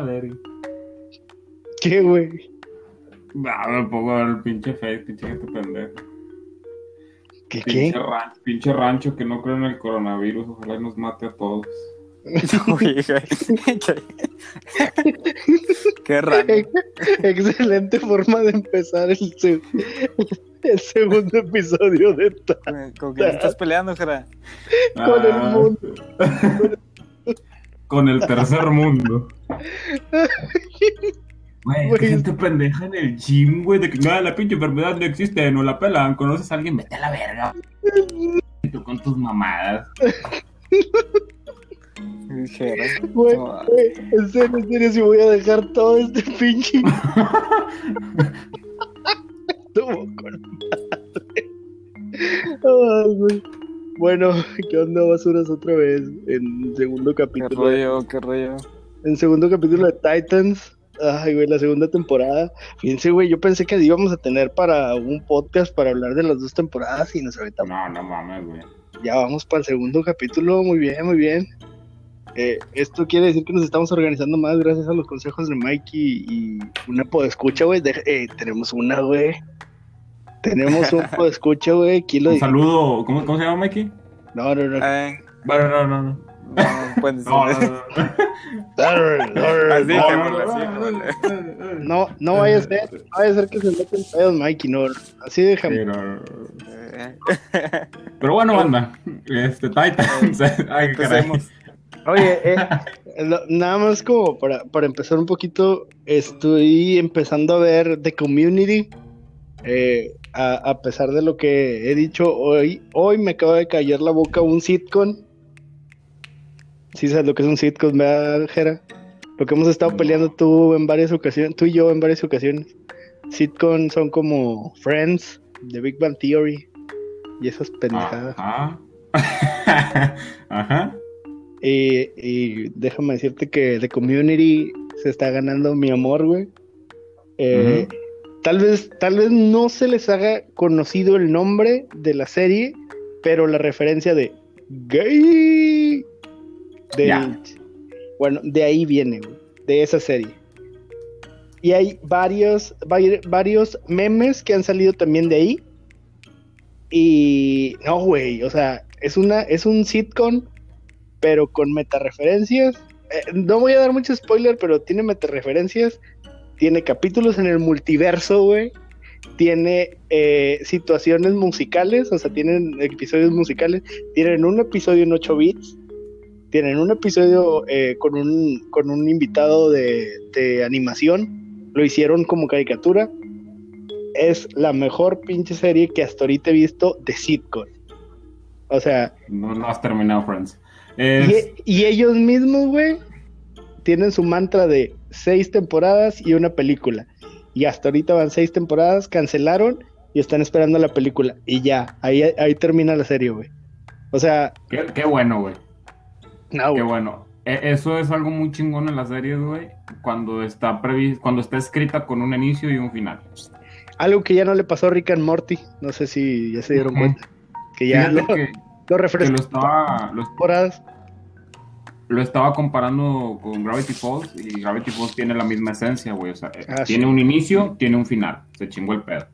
la verga. ¿Qué, güey? Ah, me pongo a ver el pinche face, pinche gente pendejo. ¿Qué, qué? Pinche, ran- pinche rancho que no cree en el coronavirus, ojalá nos mate a todos. Qué- Qué raro. Excelente forma de empezar el, se- el segundo episodio de Ta- ¿Con quién estás peleando, Jera? Con el Ah, mundo. Con el tercer mundo. Güey, Güey. qué gente pendeja en el gym, güey, de que nada, la pinche enfermedad no existe, no la pelan, conoces a alguien, vete a la verga. Y tú con tus mamadas. Güey, en serio, en serio, si voy a dejar todo este pinche. Estuvo con madre. Ay, güey. Bueno, ¿qué onda, basuras otra vez? En segundo Qué capítulo. rollo, qué rollo. En segundo capítulo de Titans. Ay, güey, la segunda temporada. Fíjense, güey, yo pensé que íbamos a tener para un podcast para hablar de las dos temporadas y nos aventamos. No, no mames, güey. Ya vamos para el segundo capítulo. Muy bien, muy bien. Eh, esto quiere decir que nos estamos organizando más gracias a los consejos de Mikey y una podescucha, güey. Eh, tenemos una, güey. Tenemos un podescucha, güey. Aquí lo Un saludo, ¿cómo, cómo se llama Mikey? No, no, no. Eh, Bueno, no, no, no. no, pueden No, no, no. Así, No, no, no vaya a ser, no vaya a ser que se metan pedos, Mikey, no. Así déjame. Pero, Eh, pero bueno, banda. Este, Titans. Ay, caray. Empecemos. Oye, eh, lo- nada más como para, para empezar un poquito, estoy empezando a ver The Community. eh, a, a pesar de lo que he dicho hoy, hoy me acaba de caer la boca un sitcom. Sí sabes lo que es un sitcom, ¿verdad, Jera? Lo que hemos estado peleando tú en varias ocasiones, tú y yo en varias ocasiones. Sitcom son como Friends, The Big Bang Theory y esas pendejadas. Ajá. Ajá. Y, y déjame decirte que The Community se está ganando mi amor, güey. Eh, Tal vez, tal vez no se les haga conocido el nombre de la serie, pero la referencia de gay. de-. Bueno, de ahí viene, güey, de esa serie. Y hay varios, vari- varios memes que han salido también de ahí. Y no, güey, o sea, es una, es un sitcom, pero con metareferencias. Eh, no voy a dar mucho spoiler, pero tiene metareferencias. Tiene capítulos en el multiverso, güey. Tiene eh, situaciones musicales, o sea, tienen episodios musicales. Tienen un episodio en 8 bits. Tienen un episodio eh, con, un, con un invitado de, de animación. Lo hicieron como caricatura. Es la mejor pinche serie que hasta ahorita he visto de sitcom. O sea, No, no has terminado, Friends. y, ellos mismos, güey, tienen su mantra de seis temporadas y una película. Y hasta ahorita van seis temporadas, cancelaron y están esperando la película. Y ya, ahí, ahí termina la serie, güey. O sea, qué, qué bueno, güey. no, Qué bueno. E- Eso es algo muy chingón en las series, güey. Cuando está previs cuando está escrita con un inicio y un final. Algo que ya no le pasó a Rick and Morty. No sé si ya se dieron cuenta. Que ya Fíjate lo, que, lo que lo estaba lo. Lo estaba comparando con Gravity Falls y Gravity Falls tiene la misma esencia, güey. O sea, eh, Ah, tiene sí. un inicio, tiene un final. Se chingó el pedo.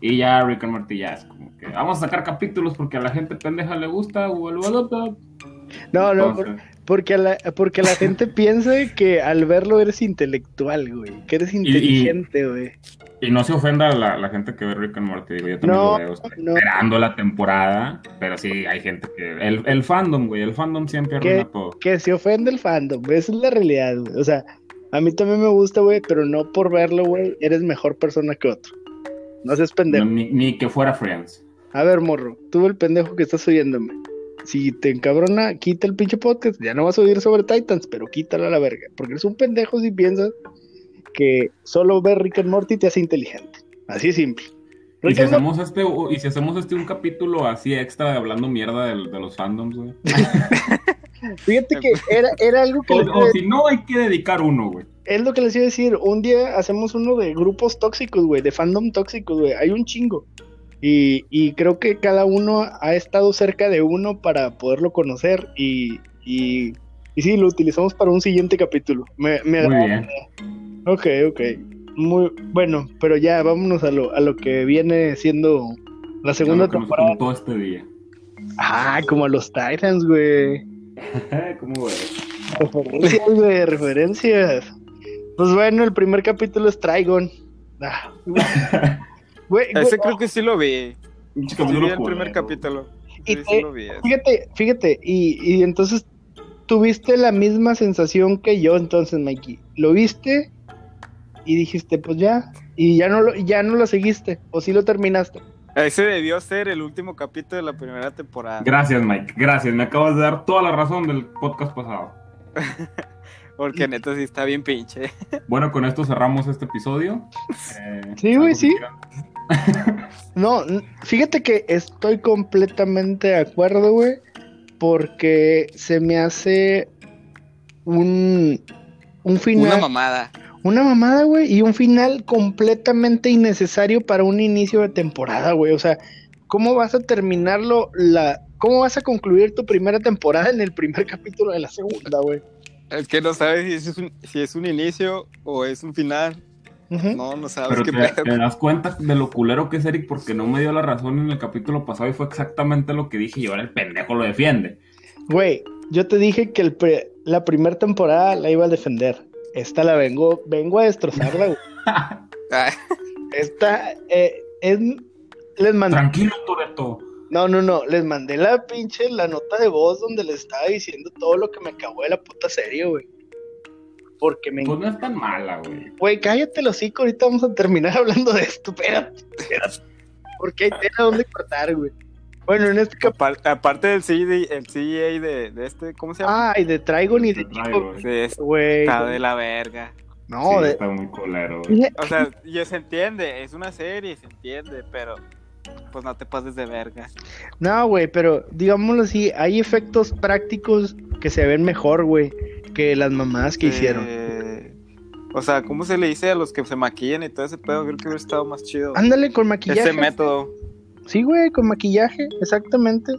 Y ya Rick and Morty ya es como que vamos a sacar capítulos porque a la gente pendeja le gusta. No, no, por- Entonces, porque, la, porque la gente piensa que al verlo eres intelectual, güey. Que eres inteligente, güey. Y no se ofenda a la, la gente que ve Rick and Morty, digo, yo también No, lo veo, no. esperando la temporada, pero sí, hay gente que... El, el fandom, güey, el fandom siempre arruina todo. que se ofende el fandom, güey, esa es la realidad, güey. O sea, a mí también me gusta, güey, pero no por verlo, güey, eres mejor persona que otro. No seas No, pendejo. ni, ni que fuera Friends. A ver, morro, tú el pendejo que estás oyéndome. Si te encabrona, quita el pinche podcast. Ya no vas a oír sobre Titans, pero quítalo a la verga. Porque eres un pendejo si piensas que solo ver Rick and Morty te hace inteligente. Así es simple. Y si, hacemos este, y si hacemos este un capítulo así extra de hablando mierda de, los fandoms, güey. Fíjate que era, era algo que O, les o si no, hay que dedicar uno, güey. Es lo que les iba a decir. Un día hacemos uno de grupos tóxicos, güey, de fandom tóxicos, güey. Hay un chingo. Y, y creo que cada uno ha estado cerca de uno para poderlo conocer y, y Y sí, lo utilizamos para un siguiente capítulo. Me, me Muy bien. Ok, ok. Muy bueno, pero ya vámonos a lo, a lo que viene siendo la segunda nos temporada. contó este día. Ah, como a los Titans, güey. ¿Cómo? Referencias, güey, referencias. Pues bueno, el primer capítulo es Trigon. Ah, güey, güey, Ese creo que sí lo vi. Sí, vi capítulo el primer capítulo. Y Sí, te- sí lo vi. ese. Fíjate, fíjate, y, y entonces tuviste la misma sensación que yo, entonces, Mikey. Lo viste y dijiste, pues ya, y ya no lo, ya no lo seguiste, o sí lo terminaste. Ese debió ser el último capítulo de la primera temporada. Gracias, Mike. Gracias. Me acabas de dar toda la razón del podcast pasado. Porque neta sí está bien pinche. Bueno, con esto cerramos este episodio. Eh, Sí, güey, ¿algo que sí. No, fíjate que estoy completamente de acuerdo, güey, porque se me hace un, un final. Una mamada. Una mamada, güey, y un final completamente innecesario para un inicio de temporada, güey. O sea, ¿cómo vas a terminarlo? La, ¿Cómo vas a concluir tu primera temporada en el primer capítulo de la segunda, güey? Es que no sabes si es un, si es un inicio o es un final. No, no sabes Pero qué te, pedo. te das cuenta de lo culero que es Eric porque no me dio la razón en el capítulo pasado y fue exactamente lo que dije y ahora el pendejo lo defiende. Güey, yo te dije que el pre- la primera temporada la iba a defender. Esta la vengo, vengo a destrozarla, güey. Esta eh, es. Les mandé. Tranquilo, Toreto. No, no, no. Les mandé la pinche la nota de voz donde les estaba diciendo todo lo que me acabó de la puta serie, güey. Porque me. Pues no es tan mala, güey. Güey, cállate los hocico, ahorita vamos a terminar hablando de esto. Espérate, espérate. Porque hay tela donde cortar, güey. Bueno, en este cap... apar- aparte del CGI, el CGA de, de este, ¿cómo se llama? Ay, de Trigon y de Chico. Sí, es- Güey. está de la verga. No, sí, de. está muy culero, güey. O sea, ya se entiende, es una serie, se entiende, pero pues no te pases de verga. No, güey, pero digámoslo así, hay efectos prácticos que se ven mejor, güey, que las mamadas que hicieron. Eh, o sea, ¿cómo se le dice a los que se maquillan y todo ese pedo? Creo que hubiera estado más chido. Ándale con maquillaje. Ese método. Sí, güey, con maquillaje, exactamente.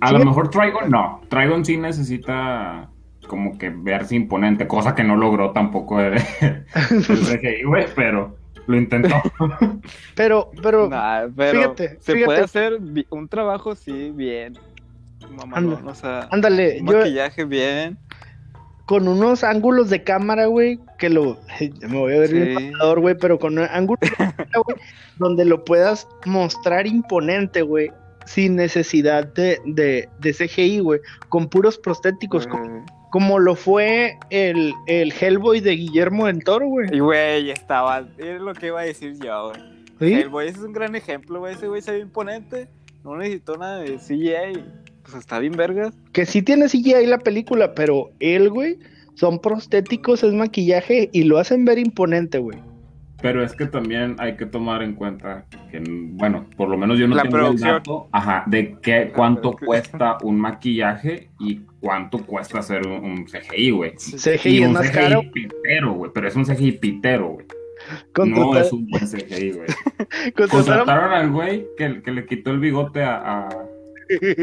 A Sí. lo mejor Trigon no. Trigon sí necesita como que verse imponente, cosa que no logró tampoco el, el CGI, güey, pero lo intentó. Pero, pero, Nah, pero fíjate, se fíjate. puede hacer un trabajo, sí, bien. Anda. o sea, ándale, un yo maquillaje bien. con unos ángulos de cámara, güey, que lo. Me voy a ver bien Sí. mamador, güey, pero con ángulos de cámara, güey, donde lo puedas mostrar imponente, güey, sin necesidad de, de, de CGI, güey, con puros prostéticos, como, como lo fue el, el Hellboy de Guillermo del Toro, güey. Y güey, estaba, es lo que iba a decir yo, güey. ¿Sí? Ese es un gran ejemplo, güey. Ese güey se ve imponente. No necesitó nada de CGI. Pues está bien vergas. Que sí tiene CGI la película, pero él, güey, son prostéticos, es maquillaje y lo hacen ver imponente, güey. Pero es que también hay que tomar en cuenta que, bueno, por lo menos yo no La tengo producción. el dato, ajá, de qué, cuánto producción. cuesta un maquillaje y cuánto cuesta hacer un, un CGI, güey. CGI Y es un más CGI caro. pitero, güey, pero es un CGI pitero, güey. No es un buen CGI, güey. contrataron- Contrataron al güey que, que le quitó el bigote a, a,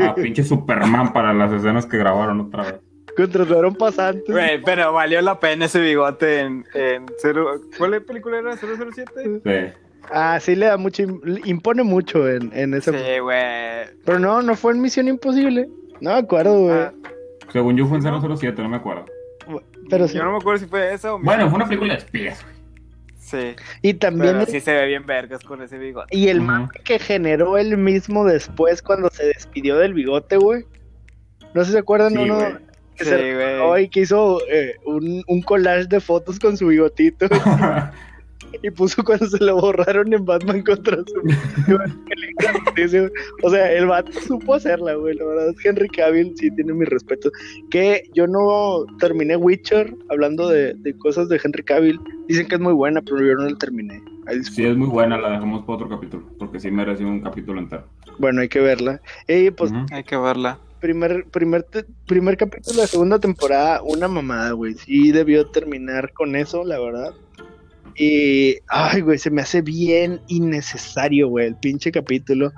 a pinche Superman para las escenas que grabaron otra vez. Contrataron pasantes. Güey, pero valió la pena ese bigote en, en cero. ¿Cuál película era? ¿007? Sí. Ah, sí le da mucho, im- impone mucho en, en ese. Sí, güey. Pero no, no fue en Misión Imposible. No me acuerdo, güey. Ah, Según yo fue en 007, no me acuerdo. pero sí. Yo no me acuerdo si fue esa o Bueno, fue una película de espías, güey. Sí. Y también Pero sí se ve bien vergas con ese bigote. y el Ujú. mame que generó él mismo después cuando se despidió del bigote, güey. No sé si se acuerdan, Sí, uno güey. Que Sí, se güey. hoy que hizo eh, un, un collage de fotos con su bigotito y puso cuando se lo borraron en Batman contra su o sea, el vato supo hacerla, güey. La verdad es que Henry Cavill sí tiene mi respeto. Que yo no terminé Witcher hablando de, de cosas de Henry Cavill. Dicen que es muy buena, pero yo no la terminé. Sí, es muy buena, la dejamos para otro capítulo, porque sí merece un capítulo entero. Bueno, hay que verla. Y pues, Ujú. Hay que verla. Primer, primer, primer capítulo de la segunda temporada, una mamada, güey. Sí debió terminar con eso, la verdad. Y, ay, güey, se me hace bien innecesario, güey, el pinche capítulo.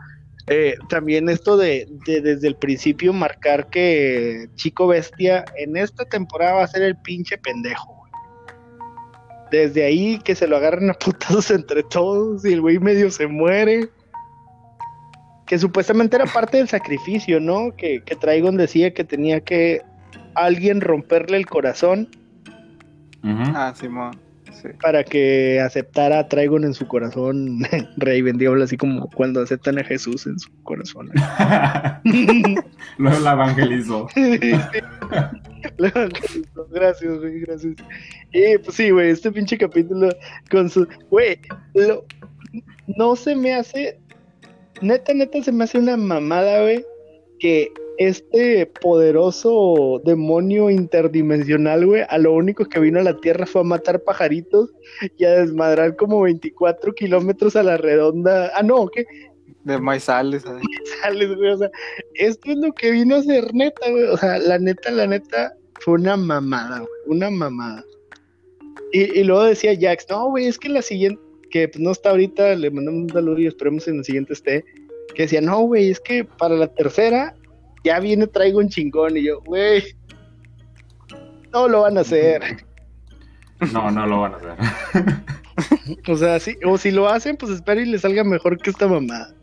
Eh, también esto de, de desde el principio marcar que Chico Bestia en esta temporada va a ser el pinche pendejo. Desde ahí que se lo agarren a putazos entre todos y el güey medio se muere. Que supuestamente era parte del sacrificio, ¿no? Que, que Trigon decía que tenía que alguien romperle el corazón Ujú. Ah, Simón. Sí. para que aceptara a Trigon en su corazón, Raven Diablo, así como cuando aceptan a Jesús en su corazón. Luego la evangelizó. gracias, güey, gracias. Y pues sí, güey, este pinche capítulo con su. Güey, lo- no se me hace. Neta, neta, se me hace una mamada, güey, que este poderoso demonio interdimensional, güey, a lo único que vino a la Tierra fue a matar pajaritos y a desmadrar como 24 kilómetros a la redonda. Ah, no, ¿qué? De maizales, ¿sabes? sales, güey. O sea, esto es lo que vino a ser neta, güey. O sea, la neta, la neta, fue una mamada, güey. Una mamada. Y, y luego decía Jax, no, güey, es que la siguiente, que pues, no está ahorita, le mandamos un saludo y esperemos en el siguiente esté. Que decía, no, güey, es que para la tercera ya viene, traigo un chingón. Y yo, güey, no lo van a hacer. No, no lo van a hacer. O sea, sí, o si lo hacen, pues espero y le salga mejor que esta mamada.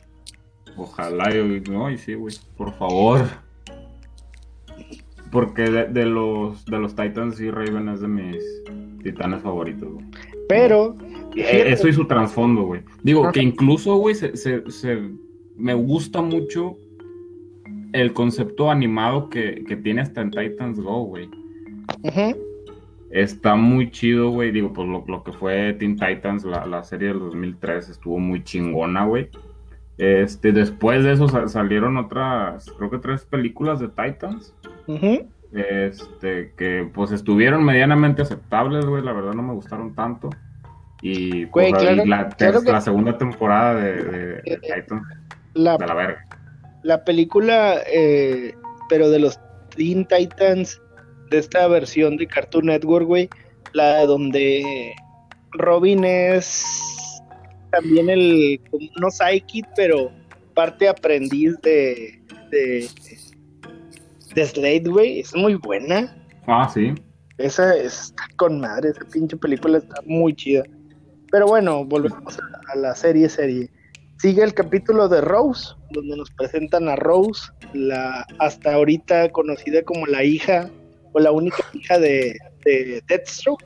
Ojalá, yo, no, y sí, güey, por favor. Porque de, de los de los Titans, sí, Raven es de mis titanes favoritos, güey. Pero, Eh, Eso y su trasfondo, güey. Digo, Ajá. que incluso, güey, se, se- se- me gusta mucho el concepto animado que, que tiene hasta en Titans Go, güey. ujú, Está muy chido, güey. Digo, pues lo, lo que fue Teen Titans, la, la serie del 2003, estuvo muy chingona, güey. Este, después de eso sa- salieron otras, creo que tres películas de Titans. Este, que pues estuvieron medianamente aceptables, güey. La verdad no me gustaron tanto. Y, Güey, pues, claro- la, claro que- la segunda temporada de, de- de Eh. Titans, la de la verga. la película, eh, pero de los Teen Titans, de esta versión de Cartoon Network, güey, la donde Robin es también el, no psychic, pero parte aprendiz de, de, de Slade, güey, es muy buena. Ah, sí. Esa está con madre, esa pinche película está muy chida. Pero bueno, volvemos a, la serie serie. Sigue el capítulo de Rose, donde nos presentan a Rose, la hasta ahorita conocida como la hija o la única hija de, de Deathstroke,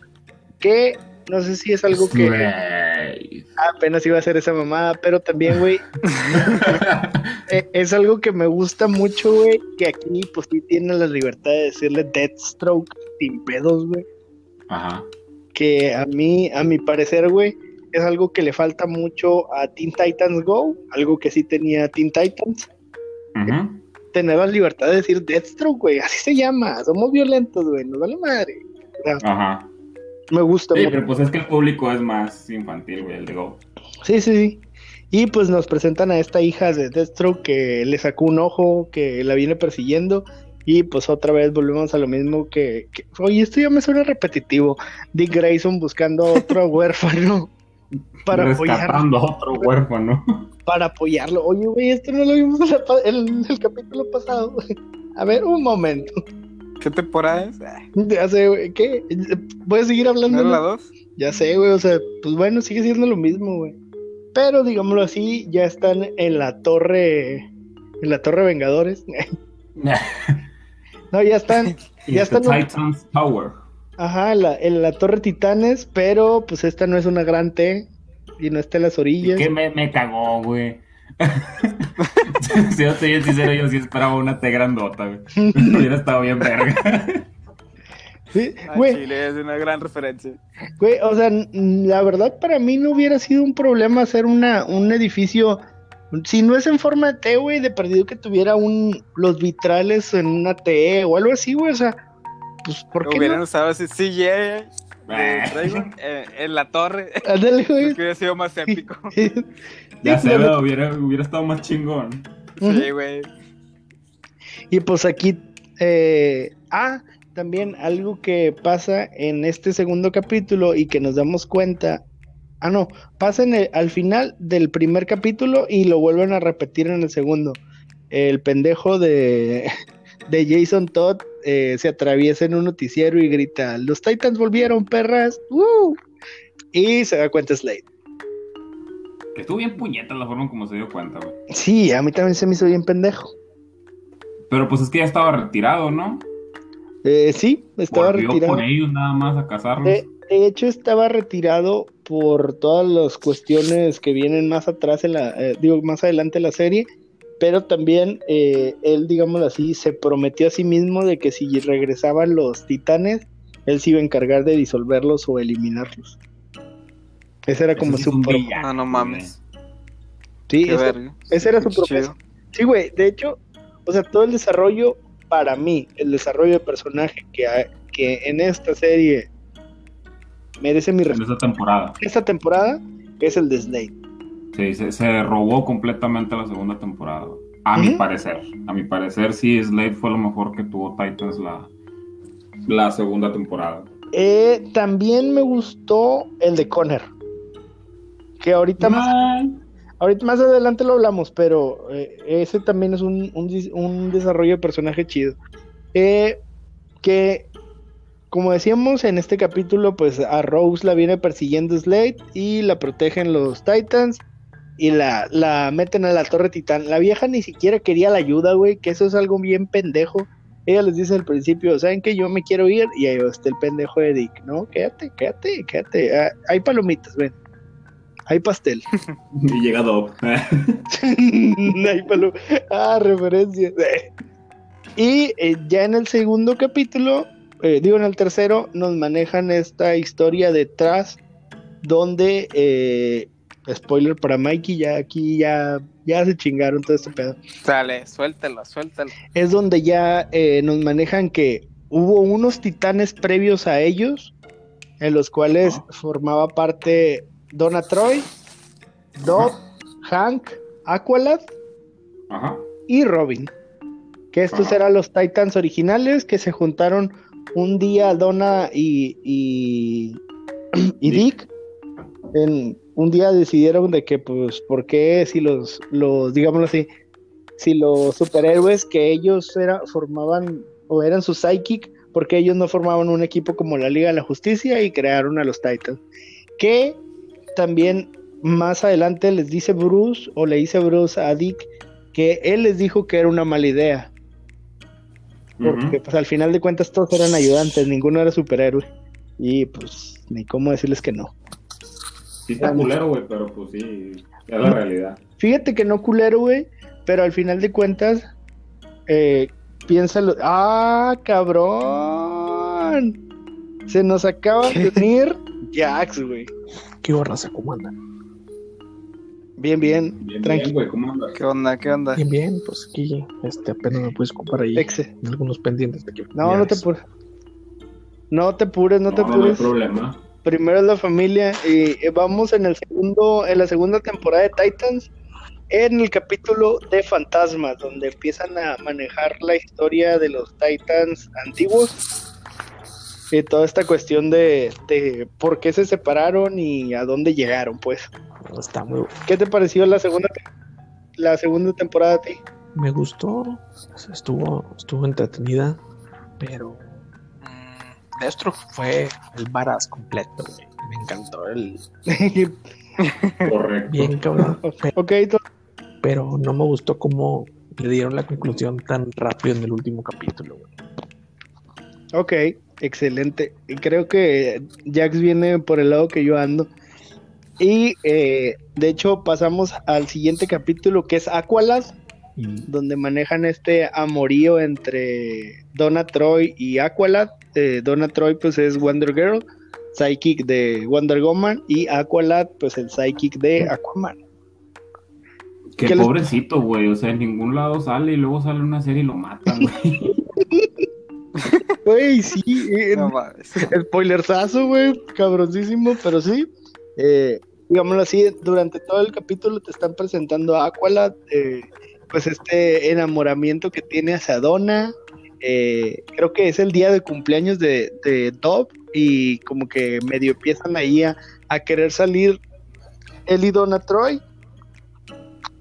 que no sé si es algo que apenas iba a ser esa mamada, pero también, güey, eh, es algo que me gusta mucho, güey, que aquí pues sí tienen la libertad de decirle Deathstroke sin pedos, güey. Ajá. Que a mí, a mi parecer, güey, es algo que le falta mucho a Teen Titans Go, algo que sí tenía Teen Titans, Ujú. tener la libertad de decir Deathstroke, güey, así se llama, somos violentos, güey, nos vale madre. O sea, Ajá. me gusta Sí, mucho. pero pues es que el público es más infantil, güey, el de Go. Sí, sí, sí. Y pues nos presentan a esta hija de Deathstroke que le sacó un ojo, que la viene persiguiendo. Y pues otra vez volvemos a lo mismo que, que- Oye, esto ya me suena repetitivo. Dick Grayson buscando a otro huérfano para apoyarlo. A otro huérfano. para apoyarlo. Oye, güey, esto no lo vimos en, la en el capítulo pasado. A ver, un momento. ¿Qué temporada es? Ya sé, güey, ¿qué? ¿Voy a seguir ¿No hablando? era la 2? Ya sé, güey, o sea, pues bueno, sigue siendo lo mismo, güey. Pero digámoslo así, ya están en la torre, en la torre Vengadores. no, ya están, Ya están- Titans Tower. ajá, en la, en la torre Titanes, pero pues esta no es una gran T y no está en las orillas. Que me, me cagó, güey. si yo estoy bien sincero, yo sí esperaba una T grandota, güey. Hubiera estado bien verga. Sí, güey, Chile es una gran referencia. Güey, o sea, la verdad para mí no hubiera sido un problema hacer una, un edificio, si no es en forma de T, güey, de perdido que tuviera un, los vitrales en una T o algo así, güey, o sea, pues, ¿por qué Hubieran no? usado ese CGI eh, en la torre. Ándale, güey. que hubiera sido más épico. ya pero hubiera, hubiera estado más chingón. Sí, güey. Y pues aquí, eh, ah, también algo que pasa en este segundo capítulo y que nos damos cuenta Ah, no, pasa en el- al final del primer capítulo y lo vuelven a repetir en el segundo. El pendejo de, de Jason Todd eh, se atraviesa en un noticiero y grita, los Titans volvieron, perras. ¡Woo!". Y se da cuenta Slade. Que estuvo bien puñeta la forma como se dio cuenta, güey. Sí, a mí también se me hizo bien pendejo. Pero pues es que ya estaba retirado, ¿no? Eh, sí, estaba Volvió retirado. por ellos nada más a cazarlos. De, de hecho, estaba retirado por todas las cuestiones que vienen más atrás en la, eh, digo, más adelante en la serie, pero también eh, él, digámoslo así, se prometió a sí mismo de que si regresaban los titanes, él se iba a encargar de disolverlos o eliminarlos. Ese era como su es un pro- villano, Ah, no mames. Sí, ese- verga. ese era su chido. Sí, güey, de hecho, o sea, todo el desarrollo, para mí, el desarrollo de personaje que, que en esta serie merece mi respeto. esa temporada. Esta temporada es el de Slade. Sí, se, se robó completamente la segunda temporada. A mi parecer. A mi parecer, sí, Slade fue lo mejor que tuvo Titans la, la segunda temporada. Eh, también me gustó el de Conner. Que ahorita más, ahorita más adelante lo hablamos, pero eh, ese también es un, un desarrollo de personaje chido. Eh, que, como decíamos en este capítulo, pues a Rose la viene persiguiendo Slade y la protegen los Titans y la, la meten a la Torre Titán. La vieja ni siquiera quería la ayuda, güey, que eso es algo bien pendejo. Ella les dice al principio, ¿saben que Yo me quiero ir y ahí está el pendejo de Dick, ¿no? Quédate, quédate, quédate. Ah, hay palomitas, ven. Hay pastel. Y llega Dob. Hay palo- Ah, referencias. Y eh, ya en el segundo capítulo, eh, digo en el tercero, nos manejan esta historia detrás donde, eh, spoiler para Mikey, ya aquí ya, ya se chingaron todo este pedo. Dale, suéltalo, suéltalo. Es donde ya eh, nos manejan que hubo unos titanes previos a ellos, en los cuales formaba parte Donna Troy, Dob, Hank, Aqualad y Robin. Que estos eran los Titans originales que se juntaron un día Donna y, y, Dick. Un día decidieron de que, pues, ¿por qué si los, los, digámoslo así, si los superhéroes que ellos era, formaban o eran su psychic, porque ellos no formaban un equipo como la Liga de la Justicia y crearon a los Titans? Que también más adelante les dice Bruce o le dice Bruce a Dick que él les dijo que era una mala idea. Porque pues al final de cuentas todos eran ayudantes, ninguno era superhéroe. Y pues ni cómo decirles que no. Sí está culero, güey, pero pues sí, es la realidad. Fíjate que no culero, güey, pero al final de cuentas, eh, piénsalo. ¡Ah, cabrón! Se nos acaba de unir Jax, güey. ¿Qué raza? ¿Cómo andan? Bien, bien, Bien, tranquilo. bien, güey, ¿cómo andas? ¿Qué onda? ¿Qué onda? Bien, bien, pues aquí este, apenas me puedes ocupar ahí Exe. en algunos pendientes de aquí. No, no te apures. No te apures, no te no, no hay apures. problema. Primero es la familia y eh, vamos en el segundo, en la segunda temporada de Titans, en el capítulo de fantasmas, donde empiezan a manejar la historia de los Titans antiguos y toda esta cuestión de, de por qué se separaron y a dónde llegaron, pues. Está muy ¿Qué te pareció la segunda la segunda temporada a ti? Me gustó, estuvo, estuvo entretenida, pero mm, Destro fue el varas completo, güey. Me encantó el Correcto. bien cabrón, ok, pero no me gustó cómo le dieron la conclusión tan rápido en el último capítulo, güey. ok, excelente. Y creo que Jax viene por el lado que yo ando. Y eh, de hecho pasamos al siguiente capítulo que es Aqualad, donde manejan este amorío entre Donna Troy y Aqualad. Eh, Donna Troy pues es Wonder Girl, Psychic de Wonder Woman y Aqualad pues el Psychic de Aquaman. Qué ¿Qué les- pobrecito, güey. O sea, en ningún lado sale y luego sale una serie y lo matan, güey. Güey, sí, eh, No mames. spoilersazo, güey, cabroncísimo, pero sí. Eh, digámoslo así, durante todo el capítulo te están presentando a Aqualad, eh, pues este enamoramiento que tiene hacia Donna. eh, creo que es el día de cumpleaños de, de Dob y como que medio empiezan ahí a, a querer salir Eli Donna Troy.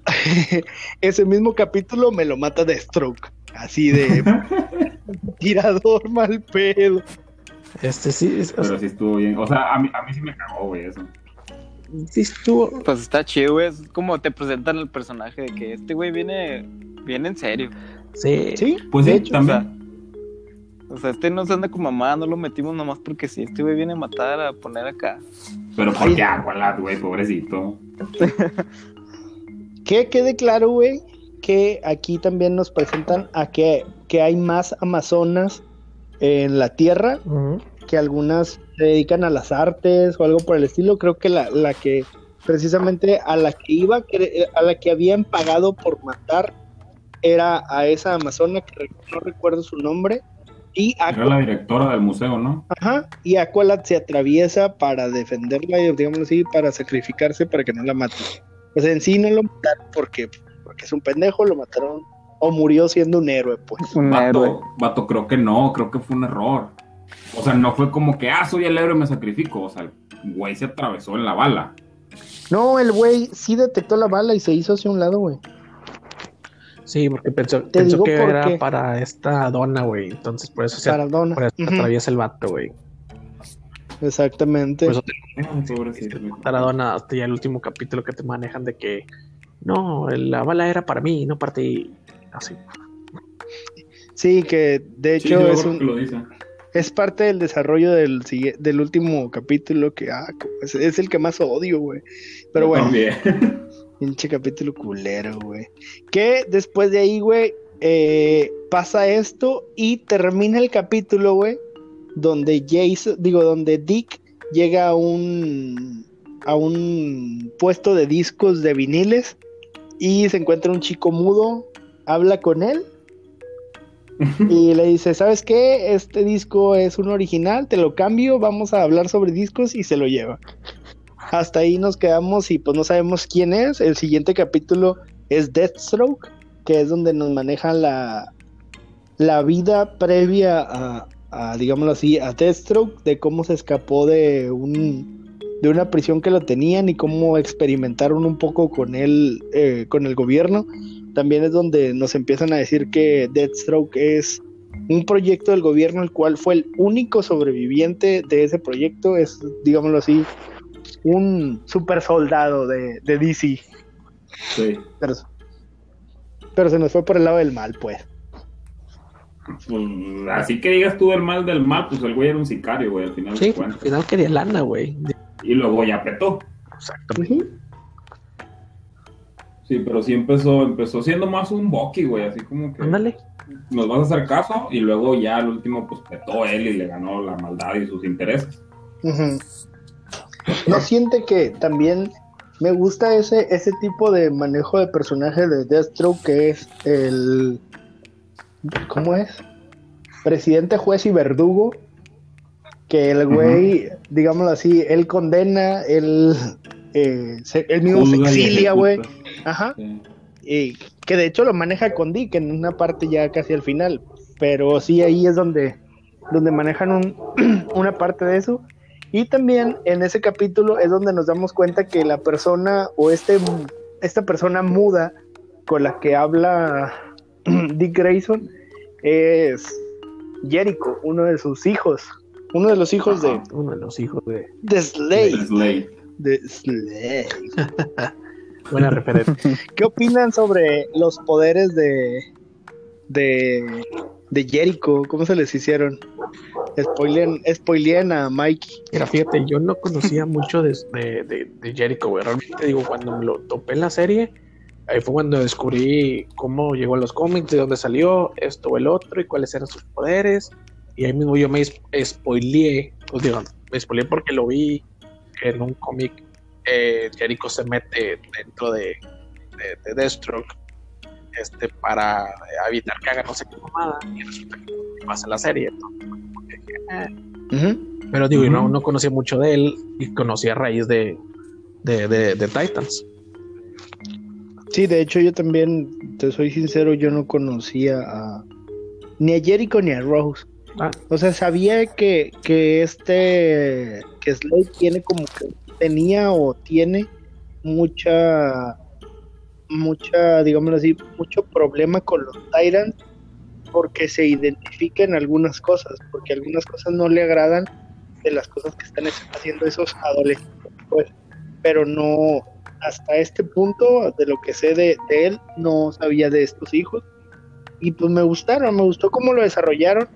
Ese mismo capítulo me lo mata de Stroke. Así de tirador mal pedo. Este sí, es- Pero sí estuvo bien. O sea, a mí, a mí sí me cagó, güey, eso. Sí estuvo. Pues está chido, güey. Es como te presentan el personaje de que este güey viene, viene en serio. Sí, Sí, Pues de hecho, también. O sea, este no se anda con mamá, no lo metimos nomás porque sí. Este güey viene a matar, a poner acá. Pero. ¿por qué Aqualad, güey? Pobrecito. Que quede claro, güey, que aquí también nos presentan a que, que hay más amazonas en la Tierra, que algunas se dedican a las artes o algo por el estilo. Creo que la, la que precisamente a la que iba, a la que habían pagado por matar, era a esa amazona que no recuerdo su nombre. Y Era la directora del museo, ¿no? Ajá, y Aqualad se atraviesa para defenderla, y, digámoslo así, para sacrificarse para que no la maten. O sea, en sí no lo mataron porque, porque es un pendejo, lo mataron o murió siendo un héroe, pues. Un héroe. Vato, vato, creo que no, creo que fue un error. O sea, no fue como que, ah, soy el héroe, me sacrifico. O sea, el güey se atravesó en la bala. No, el güey sí detectó la bala y se hizo hacia un lado, güey. Sí, porque pensó, Te que por era qué. para esta dona, güey. Entonces, por eso se, por eso Ujú, atraviesa el vato, güey. Exactamente. Por eso te Ay, pobrecito. matar a Donna hasta ya el último capítulo que te manejan de que no, la bala era para mí, no para ti. Así. Sí, que de Sí, hecho es, un- que lo dice. Es parte del desarrollo del, del último capítulo que ah, como- es, es el que más odio, güey. Pero bueno. también. Pinche capítulo culero, güey. Que después de ahí, güey, eh, pasa esto y termina el capítulo, güey, donde Jason, digo, donde Dick llega a un a un puesto de discos de viniles y se encuentra un chico mudo, habla con él y le dice, ¿sabes qué? Este disco es un original, te lo cambio, vamos a hablar sobre discos y se lo lleva. Hasta ahí nos quedamos y pues no sabemos quién es. El siguiente capítulo es Deathstroke, que es donde nos maneja la, la vida previa a, digámoslo así, a Deathstroke, de cómo se escapó de un de una prisión que lo tenían y cómo experimentaron un poco con él, eh, con el gobierno. También es donde nos empiezan a decir que Deathstroke es un proyecto del gobierno, el cual fue el único sobreviviente de ese proyecto. Es, digámoslo así, un super soldado de, de DC. Sí. Pero, pero se nos fue por el lado del mal, pues. Pues, así que digas tú el mal del mal, pues el güey era un sicario, güey, al final Sí, de al final quería lana, güey. Y luego ya petó. Exactamente. Sí, pero sí empezó, empezó siendo más un Bucky, güey, así como que Ándale. nos vas a hacer caso y luego ya al último pues petó él y le ganó la maldad y sus intereses. ¿No siente que también me gusta ese, ese tipo de manejo de personaje de Deathstroke que es el... ¿Cómo es? Presidente, juez y verdugo. Que el güey, digámoslo así, él condena, él, eh, se- él mismo se exilia, güey. Ajá. Sí. Y que de hecho lo maneja con Dick en una parte ya casi al final. Pero sí, ahí es donde, donde manejan un- una parte de eso. Y también en ese capítulo es donde nos damos cuenta que la persona o este, esta persona muda con la que habla Dick Grayson es Jericho, uno de sus hijos. Uno de los hijos de. Uno de los hijos de. de Slade. Slade. De Slade. Buena referencia. ¿Qué opinan sobre los poderes de de, de Jericho? ¿Cómo se les hicieron? Spoilen, spoileen a Mikey. Mira, fíjate, yo no conocía mucho de, de, de, de Jericho, güey. Realmente digo, cuando me lo topé en la serie, ahí fue cuando descubrí cómo llegó a los cómics, de dónde salió, esto o el otro, y cuáles eran sus poderes. Y ahí mismo yo me spoileé, pues digo, me spoileé porque lo vi en un cómic. eh, Jericho se mete dentro de, de, de Deathstroke este, para evitar que haga no sé qué mamada, y resulta que pasa la serie. Entonces, pero digo, yo no, Ujú. no conocía mucho de él y conocí a raíz de, de, de, de Titans. Sí, de hecho yo también, te soy sincero, yo no conocía a ni a Jericho ni a Rose. Ah. O sea, sabía que, que este, que Slade tiene como que tenía o tiene mucha, mucha, digámoslo así, mucho problema con los Tyrants porque se identifica en algunas cosas, porque algunas cosas no le agradan de las cosas que están haciendo esos adolescentes, pues, pero no, hasta este punto, de lo que sé de, de él, no sabía de estos hijos, y pues me gustaron, me gustó cómo lo desarrollaron.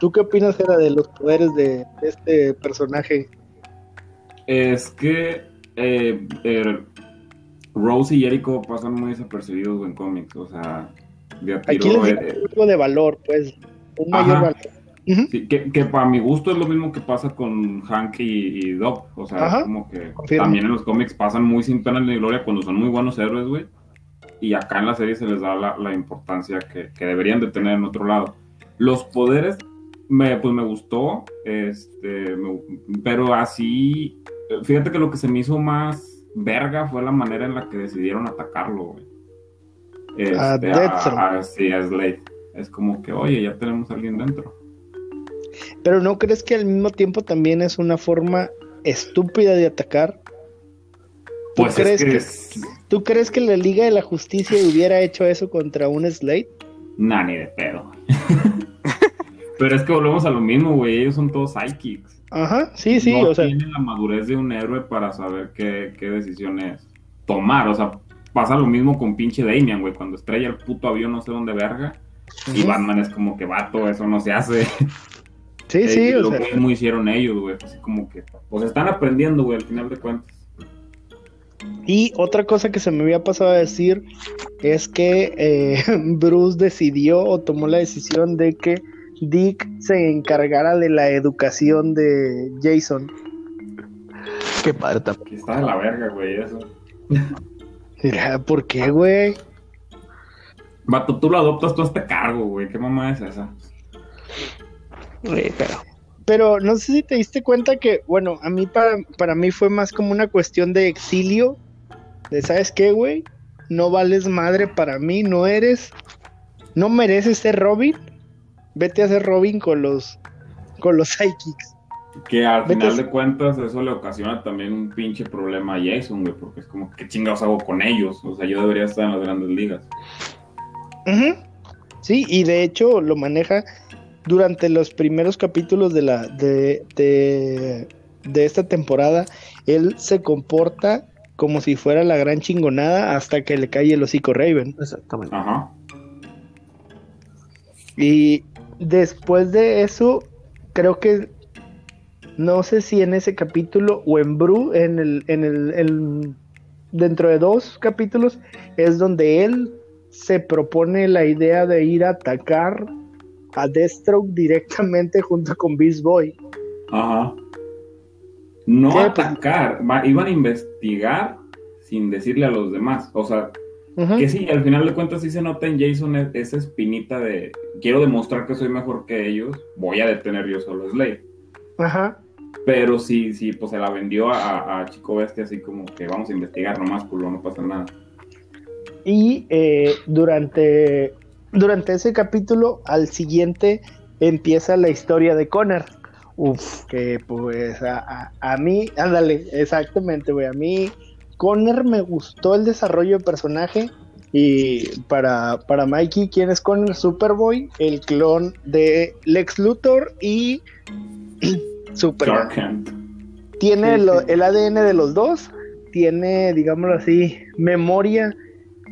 ¿Tú qué opinas era de los poderes de, de este personaje? Es que eh, eh, Rose y Jericho pasan muy desapercibidos en cómics, o sea, Aquí les eh, algo de valor, pues, un Ajá. mayor valor. Sí, que, que para mi gusto es lo mismo que pasa con Hank y, y Doc. O sea, Ajá, como que también en los cómics pasan muy sin pena ni gloria cuando son muy buenos héroes, güey. Y acá en la serie se les da la, la importancia que, que deberían de tener en otro lado. Los poderes, me, pues me gustó, este, me- pero así, fíjate que lo que se me hizo más verga fue la manera en la que decidieron atacarlo, güey. Este, a, a- sí, a Slade. Es como que, oye, ya tenemos a alguien dentro. Pero ¿no crees que al mismo tiempo también es una forma estúpida de atacar? ¿Tú Pues crees es que, ¿Tú crees que la Liga de la Justicia hubiera hecho eso contra un Slade? Nah, ni de pedo. Pero es que volvemos a lo mismo, güey. Ellos son todos psychics. Ajá, sí, sí, no o sea, tienen la madurez de un héroe para saber qué, qué decisiones tomar. O sea, pasa lo mismo con pinche Damian, güey. Cuando estrella el puto avión no sé dónde verga. Y. Batman es como que vato, eso no se hace. sí, sí, Eh, o lo sea, mismo hicieron ellos, güey. Así como que. Pues están aprendiendo, güey, al final de cuentas. Y otra cosa que se me había pasado a decir es que eh, Bruce decidió o tomó la decisión de que Dick se encargara de la educación de Jason. Qué padre también. Está de la verga, güey, eso. Mira, ¿por qué, güey? Vato, tú lo adoptas tú a este cargo, güey. ¿Qué mamá es esa? Pero Pero no sé si te diste cuenta que, bueno, a mí para, para mí fue más como una cuestión de exilio. De, ¿sabes qué, güey? No vales madre para mí, no eres, no mereces ser Robin. Vete a ser Robin con los, con los psychics. Que al Vete final a- de cuentas eso le ocasiona también un pinche problema a Jason, güey, porque es como, ¿qué chingados hago con ellos? O sea, yo debería estar en las grandes ligas. Ujú. Sí, y de hecho lo maneja durante los primeros capítulos de la de, de, de esta temporada. Él se comporta como si fuera la gran chingonada hasta que le cae el hocico Raven. exactamente. Ajá. Y después de eso, creo que no sé si en ese capítulo o en Bru, en el, en el, el- dentro de dos capítulos, es donde él se propone la idea de ir a atacar a Deathstroke directamente junto con Beast Boy. Ajá. No pues- atacar, iban a investigar sin decirle a los demás. O sea, Que sí, al final de cuentas sí se nota en Jason e- esa espinita de quiero demostrar que soy mejor que ellos, voy a detener yo solo a Slade. Ajá. Pero sí, sí, pues se la vendió a, a Chico Bestia así como que vamos a investigar nomás, culo, no pasa nada. Y eh, durante, durante ese capítulo, al siguiente, empieza la historia de Connor. Uf, que pues a, a- a mí, ándale, exactamente, güey. A mí, Connor me gustó el desarrollo de personaje. Y para, para Mikey, ¿quién es Connor? Superboy, el clon de Lex Luthor y Superman tiene Sí, lo- sí. el ADN de los dos, tiene, digámoslo así, memoria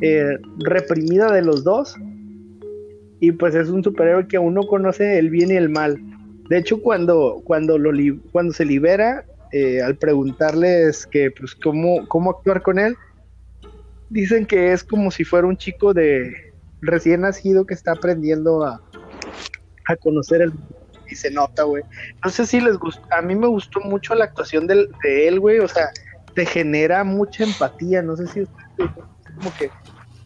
eh, reprimida de los dos. Y pues es un superhéroe que aún no conoce el bien y el mal. De hecho, cuando, cuando, lo li- cuando se libera, eh, al preguntarles que, pues, cómo, cómo actuar con él, dicen que es como si fuera un chico de recién nacido que está aprendiendo a, a conocer el y se nota, güey. No sé si les gustó, a mí me gustó mucho la actuación del, de él, güey, o sea, te genera mucha empatía, no sé si ustedes, como que,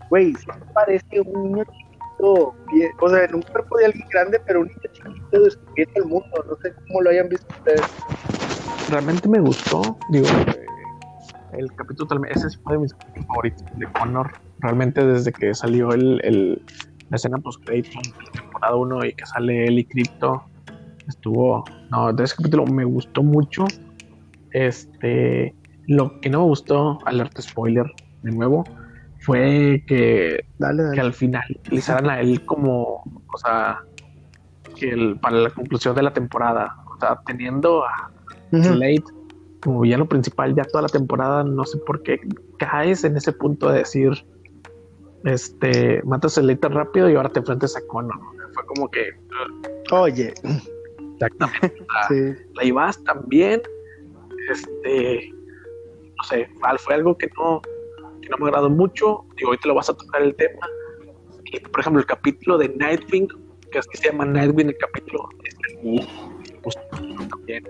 güey, parece un niño chiquito, o sea, en un cuerpo de alguien grande, pero un niño chiquito descubriendo el mundo, no sé cómo lo hayan visto ustedes. Realmente me gustó. Digo, eh, el capítulo tal ese fue de mis capítulos favoritos de Connor. Realmente desde que salió el, el- la escena post crédito de temporada 1 y que sale él y Crypto. Estuvo. No, de ese capítulo me gustó mucho. Este. Lo que no me gustó, alerta spoiler, de nuevo, fue que, Dale, que al final utilizaran a él como, o sea, que el- para la conclusión de la temporada, o sea, teniendo a Ujú. Slade como villano principal ya toda la temporada, no sé por qué caes en ese punto de decir, este, matas a Slade tan rápido y ahora te enfrentas a Connor. Fue como que, Oye, exactamente, sí. la ibas también, este, no sé, fue algo que no, que no me agradó mucho. Digo, hoy te lo vas a tocar el tema. Y, por ejemplo, el capítulo de Nightwing, que así se llama Nightwing, el capítulo, este, también.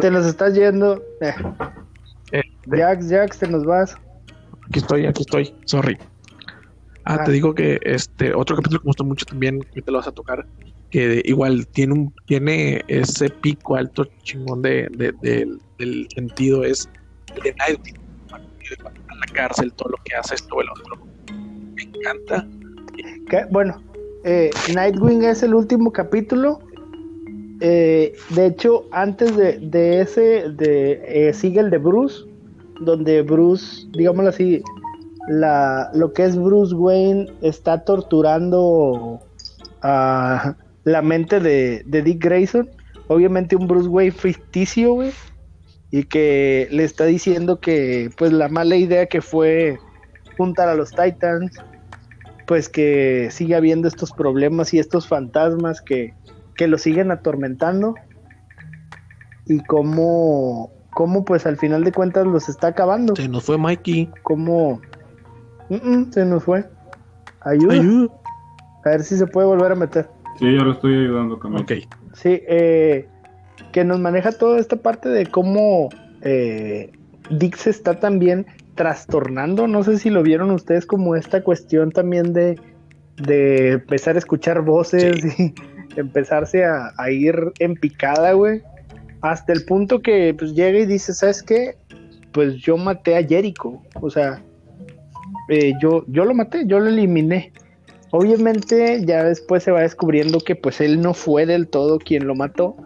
Te nos estás yendo. Eh, Este, Jax, Jax, te nos vas. Aquí estoy, aquí estoy. Sorry. Ah, Ah. te digo que este otro capítulo que me gustó mucho también, que te lo vas a tocar, que igual tiene un, tiene ese pico alto chingón de, de- del- del sentido, es el de va a la cárcel, todo lo que hace esto el otro. Me encanta. Que- Bueno, eh, Nightwing es el último capítulo. Eh, de hecho, antes de, ese, de, eh, sigue el de Bruce, donde Bruce, digámoslo así, la, lo que es Bruce Wayne está torturando a la mente de, de Dick Grayson. Obviamente un Bruce Wayne ficticio, güey. Y que le está diciendo que pues la mala idea que fue juntar a los Titans pues que sigue habiendo estos problemas y estos fantasmas que, que lo siguen atormentando y cómo, cómo pues al final de cuentas los está acabando, Se nos fue Mikey. cómo Mm, mm, se nos fue. Ayuda. Ayuda. A ver si se puede volver a meter. Sí, yo lo estoy ayudando, Camilo. Ok. Sí, eh, que nos maneja toda esta parte de cómo eh, Dick se está también trastornando. No sé si lo vieron ustedes como esta cuestión también de, de empezar a escuchar voces y empezarse a, ir en picada, güey. Hasta el punto que pues llega y dice, ¿sabes qué? Pues yo maté a Jericho. O sea, eh, yo, yo lo maté, yo lo eliminé. Obviamente ya después se va descubriendo que pues él no fue del todo quien lo mató,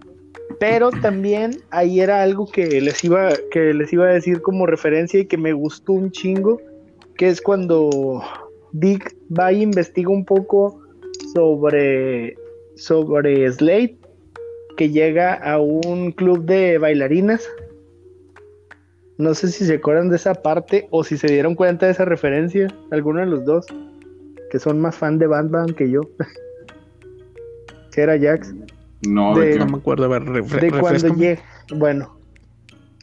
pero también ahí era algo que les iba que les iba a decir como referencia y que me gustó un chingo, que es cuando Dick va y investiga un poco sobre sobre Slade que llega a un club de bailarinas. No sé si se acuerdan de esa parte o si se dieron cuenta de esa referencia, alguno de los dos que son más fan de Batman que yo. que era Jax. No, De- No me acuerdo. A ver, refre- De cuando llega. Bueno.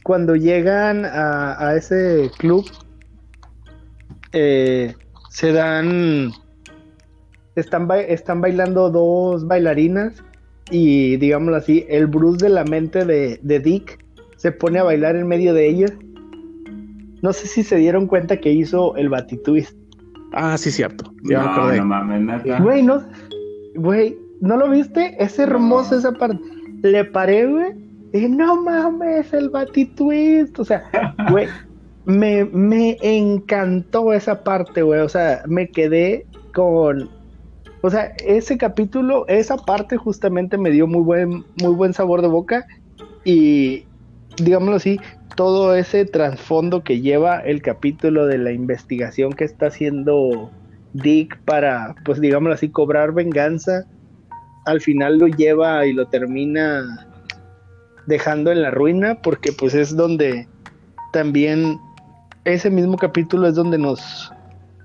Cuando llegan a, a ese club. eh, se dan. Están, ba- están bailando dos bailarinas. Y digámoslo así, el Bruce de la mente de, de Dick se pone a bailar en medio de ellas. No sé si se dieron cuenta que hizo el Batitwist. Ah, sí, cierto. Ya me no, acordé. no mames, neta. Güey, no, güey, ¿no lo viste? Es hermoso No. esa parte. Le paré, güey. Y no mames, el Batitwist. O sea, güey, me, me encantó esa parte, güey. O sea, me quedé con. O sea, ese capítulo, esa parte justamente me dio muy buen, muy buen sabor de boca. Y digámoslo así, todo ese trasfondo que lleva el capítulo de la investigación que está haciendo Dick para, pues digámoslo así, cobrar venganza, al final lo lleva y lo termina dejando en la ruina, porque pues es donde también ese mismo capítulo es donde nos,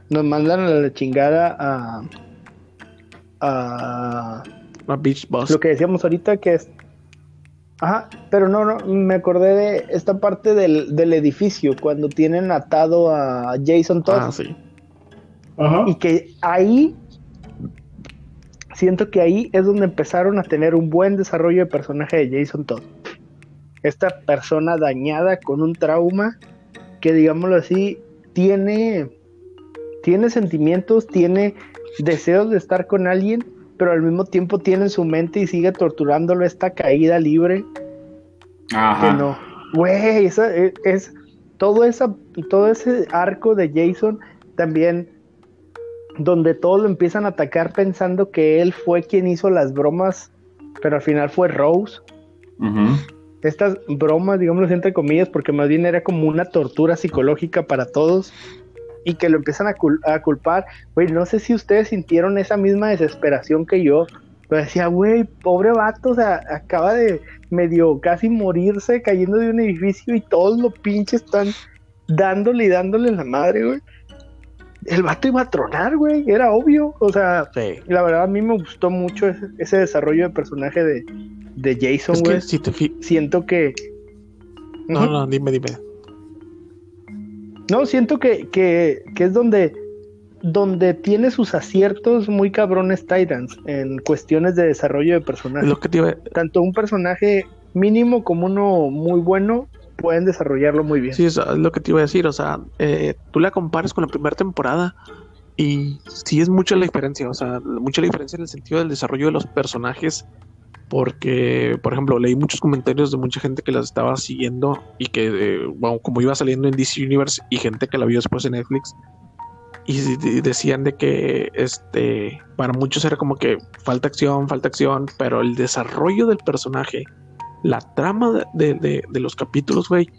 nos mandan a la chingada a, a A Beach Boss. lo que decíamos ahorita que es ajá pero no no me acordé de esta parte del, del edificio cuando tienen atado a Jason Todd Ah, sí. Ajá. y que ahí siento que ahí es donde empezaron a tener un buen desarrollo de personaje de Jason Todd esta persona dañada con un trauma que digámoslo así tiene tiene sentimientos tiene deseos de estar con alguien pero al mismo tiempo tiene en su mente y sigue torturándolo esta caída libre Ajá. que no. Güey, esa es, es- todo esa todo ese arco de Jason también donde todos lo empiezan a atacar pensando que él fue quien hizo las bromas, pero al final fue Rose. Estas bromas, digámoslo entre comillas, porque más bien era como una tortura psicológica para todos y que lo empiezan a, cul- a culpar. Güey, no sé si ustedes sintieron esa misma desesperación que yo. Pero decía, güey, pobre vato, o sea, acaba de medio casi morirse cayendo de un edificio y todos los pinches están dándole y dándole la madre, güey. El vato iba a tronar, güey, era obvio. O sea, Sí. la verdad a mí me gustó mucho ese, ese desarrollo de personaje de, de Jason, Es güey. que si te fi- Siento que... No, no, dime, dime. No, siento que, que, que es donde, donde tiene sus aciertos muy cabrones Titans en cuestiones de desarrollo de Es personaje. lo que te iba, Tanto un personaje mínimo como uno muy bueno pueden desarrollarlo muy bien. Sí, es es lo que te iba a decir, o sea, eh, tú la comparas con la primera temporada y sí es mucha la diferencia, o sea, mucha la diferencia en el sentido del desarrollo de los personajes, porque, por ejemplo, leí muchos comentarios de mucha gente que las estaba siguiendo y que, eh, bueno, como iba saliendo en DC Universe y gente que la vio después en Netflix, y de- de- decían de que, este, para muchos era como que falta acción, falta acción, pero el desarrollo del personaje, la trama de, de- de los capítulos, güey,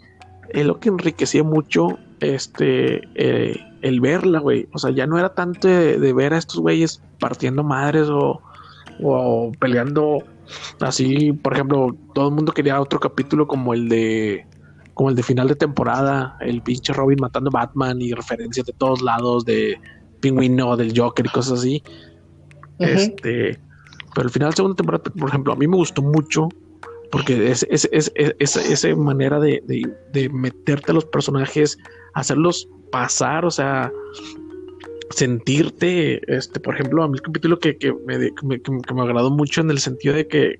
es lo que enriquecía mucho este eh, el verla, güey. O sea, ya no era tanto de, de ver a estos güeyes partiendo madres o, o peleando así. Por ejemplo, todo el mundo quería otro capítulo como el de como el de final de temporada, el pinche Robin matando a Batman y referencias de todos lados de Pingüino, del Joker y cosas así. Este, pero al final de segunda temporada, por ejemplo, a mí me gustó mucho porque es, es, es, es- esa- esa manera de, de- de meterte a los personajes, hacerlos pasar, o sea, sentirte, este, por ejemplo, a mí el capítulo que, que me, que me, que me- agradó mucho en el sentido de que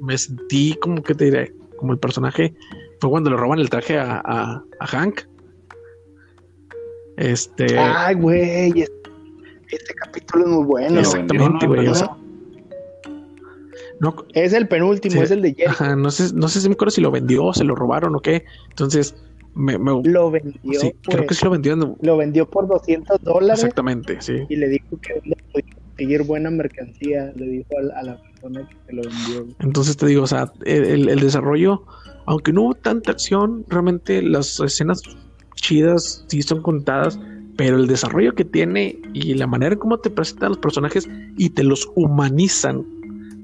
me sentí como que te diré, como el personaje, fue cuando le roban el traje a, a- a Hank. Este, Ay, güey, es- este capítulo es muy bueno. Exactamente, ¿no? güey. o Pero- sea, no, Es el penúltimo, Sí. es el de Jerry. Ajá, no sé, no sé si me acuerdo si lo vendió se lo robaron o qué. Entonces, me, me- Lo vendió, sí, creo que sí lo vendió. en- Lo vendió por 200 dólares Exactamente, sí. y le dijo que no podía conseguir buena mercancía. Le dijo a, la- a la persona que se lo vendió. Entonces te digo, o sea, el, el- desarrollo, aunque no hubo tanta acción, realmente las escenas chidas sí son contadas, pero el desarrollo que tiene y la manera en cómo te presentan los personajes y te los humanizan,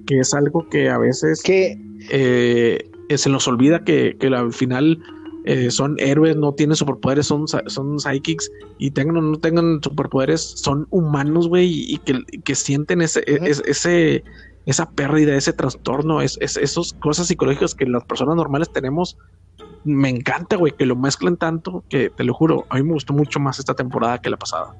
que es algo que a veces Que eh, se nos olvida que, que al final eh, son héroes, no tienen superpoderes, son, son psychics y tengan o no tengan superpoderes, son humanos, güey, y, que, que sienten ese, Ujú. es- ese, esa pérdida, ese trastorno, es, es- esas cosas psicológicas que las personas normales tenemos. Me encanta, güey, que lo mezclen tanto que te lo juro, a mí me gustó mucho más esta temporada que la pasada.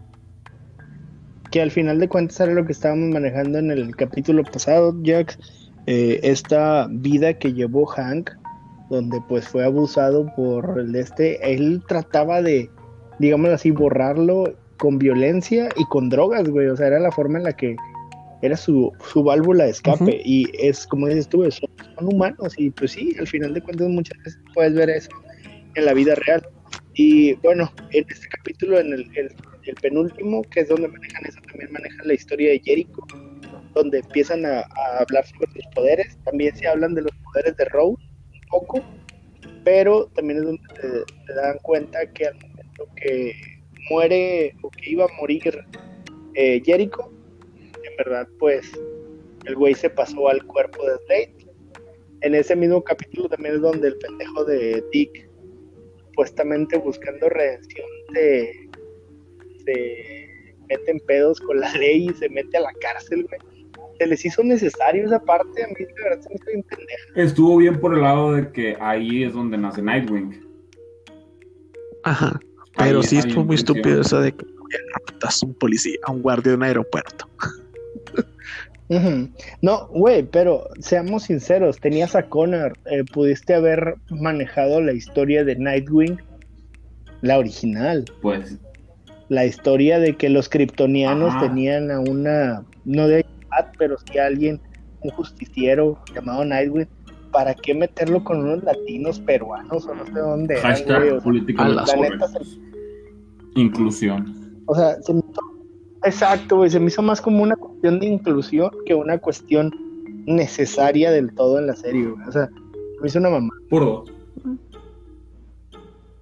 que al final de cuentas era lo que estábamos manejando en el capítulo pasado, Jax, eh, esta vida que llevó Hank, donde pues fue abusado por el de este, él trataba de, digámoslo así, borrarlo con violencia y con drogas, güey, o sea, era la forma en la que era su, su válvula de escape y es como dices tú, son, son humanos y pues sí, al final de cuentas muchas veces puedes ver eso en la vida real. Y bueno, en este capítulo, en el, el- el penúltimo, que es donde manejan eso, también manejan la historia de Jericho, donde empiezan a, a hablar sobre sus poderes. También se hablan de los poderes de Rose poco, pero también es donde te, dan cuenta que al momento que muere o que iba a morir eh, Jericho, en verdad, pues el güey se pasó al cuerpo de Slade. En ese mismo capítulo también es donde el pendejo de Dick, supuestamente buscando redención, se, se mete en pedos con la ley y se mete a la cárcel, güey. Se les hizo necesario esa parte, a mí de verdad se me hizo bien pendeja. Estuvo bien por el lado de que ahí es donde nace Nightwing. Ajá. Pero Ahí- sí estuvo muy estúpido eso de que raptas a un policía, a un guardia de un aeropuerto. No, güey, pero seamos sinceros, tenías a Connor, eh, pudiste haber manejado la historia de Nightwing, la original, Pues la historia de que los kryptonianos Ajá. tenían a una, no de pero a alguien, un justiciero llamado Nightwing, ¿para qué meterlo con unos latinos peruanos o no sé dónde eran, güey? hashtag O sea, políticamente a las correctos. Inclusión. O sea, se me hizo- exacto, güey, se me hizo más como una cuestión de inclusión que una cuestión necesaria del todo en la serie, güey. O sea, Me hizo una mamá. Puro.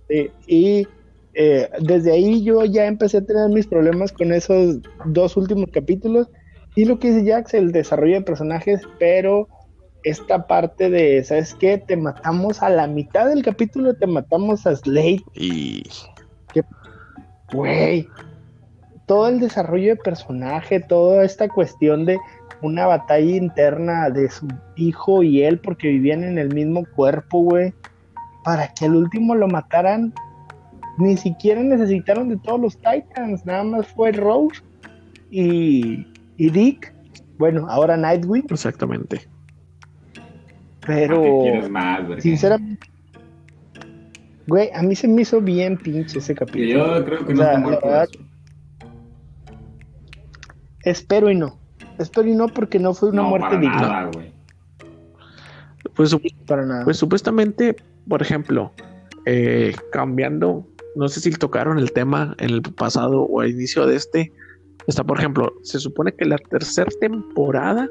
Sí, y eh, desde ahí yo ya empecé a tener mis problemas con esos dos últimos capítulos. Y lo que dice Jax, el desarrollo de personajes, pero esta parte de, ¿sabes qué? Te matamos a la mitad del capítulo, te matamos a Slade, Y güey. Todo el desarrollo de personaje, toda esta cuestión de una batalla interna de su hijo y él, porque vivían en el mismo cuerpo, güey. Para que al último lo mataran, ni siquiera necesitaron de todos los Titans, nada más fue Rose y, y Dick. Bueno, ahora Nightwing, exactamente. pero ¿Qué quieres más, verga? sinceramente, güey, a mí se me hizo bien pinche ese capítulo. yo creo que O no sea, verdad. Espero y no. Espero y no porque no fue una No, muerte para digna. nada, güey. Pues, Para nada. pues supuestamente, por ejemplo, eh, cambiando, no sé si tocaron el tema en el pasado o al inicio de este. Está, por ejemplo, se supone que la tercera temporada,